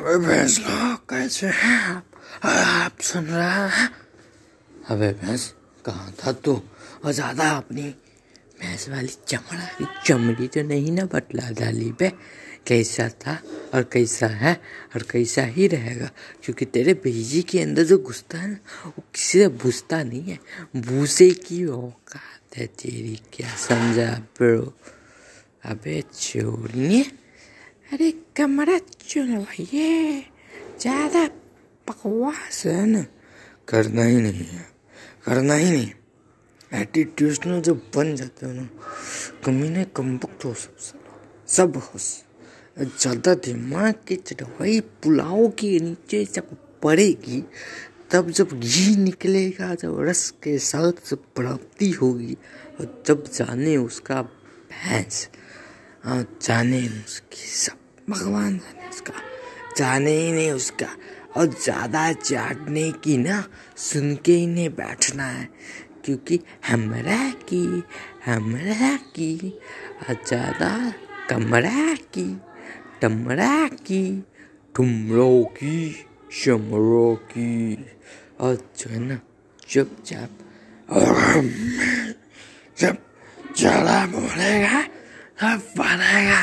भैंस लोग कैसे हैं आप? आप सुन रहा है? अबे भैंस, कहाँ था तू? और ज़्यादा अपनी भैंस वाली चमड़ा की चमड़ी तो नहीं ना बतला डाली बे? कैसा था और कैसा है और कैसा ही रहेगा? क्योंकि तेरे बेजी के अंदर जो घुसता है ना, वो किसी से भूसता नहीं है। भूसे की औकात है तेरी, क्या समझा ब्रो? अबे चोरिए अरे कमरा चुनवाइए ज़्यादा बकवास है ना करना ही नहीं है करना ही नहीं एटीट्यूड ना जो बन जाते हो ना कमीने कम वक्त हो सब सब हो ज़्यादा दिमाग की चढ़वाई पुलाव के नीचे जब पड़ेगी तब जब घी निकलेगा जब रस के साथ जब प्राप्ति होगी और जब जाने उसका भैंस जाने उसकी सब भगवान जाने उसका जाने ही नहीं, उसका और ज़्यादा चाटने की ना सुन के ही नहीं बैठना है, क्योंकि हमरा की हमरा की ज़्यादा कमरा की, टमरा की, ठुमरो की, शमरो की, और जो है ना, चुपचाप जब ज़्यादा बोलेगा, तब बनेगा।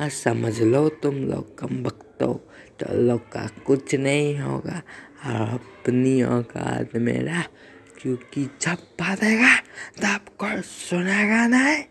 और समझ लो तुम लोग कम बकतो तो लोग का कुछ नहीं होगा। और अपनी औकात मेरा, क्योंकि जब बातेगा, तब कोई सुनेगा नहीं।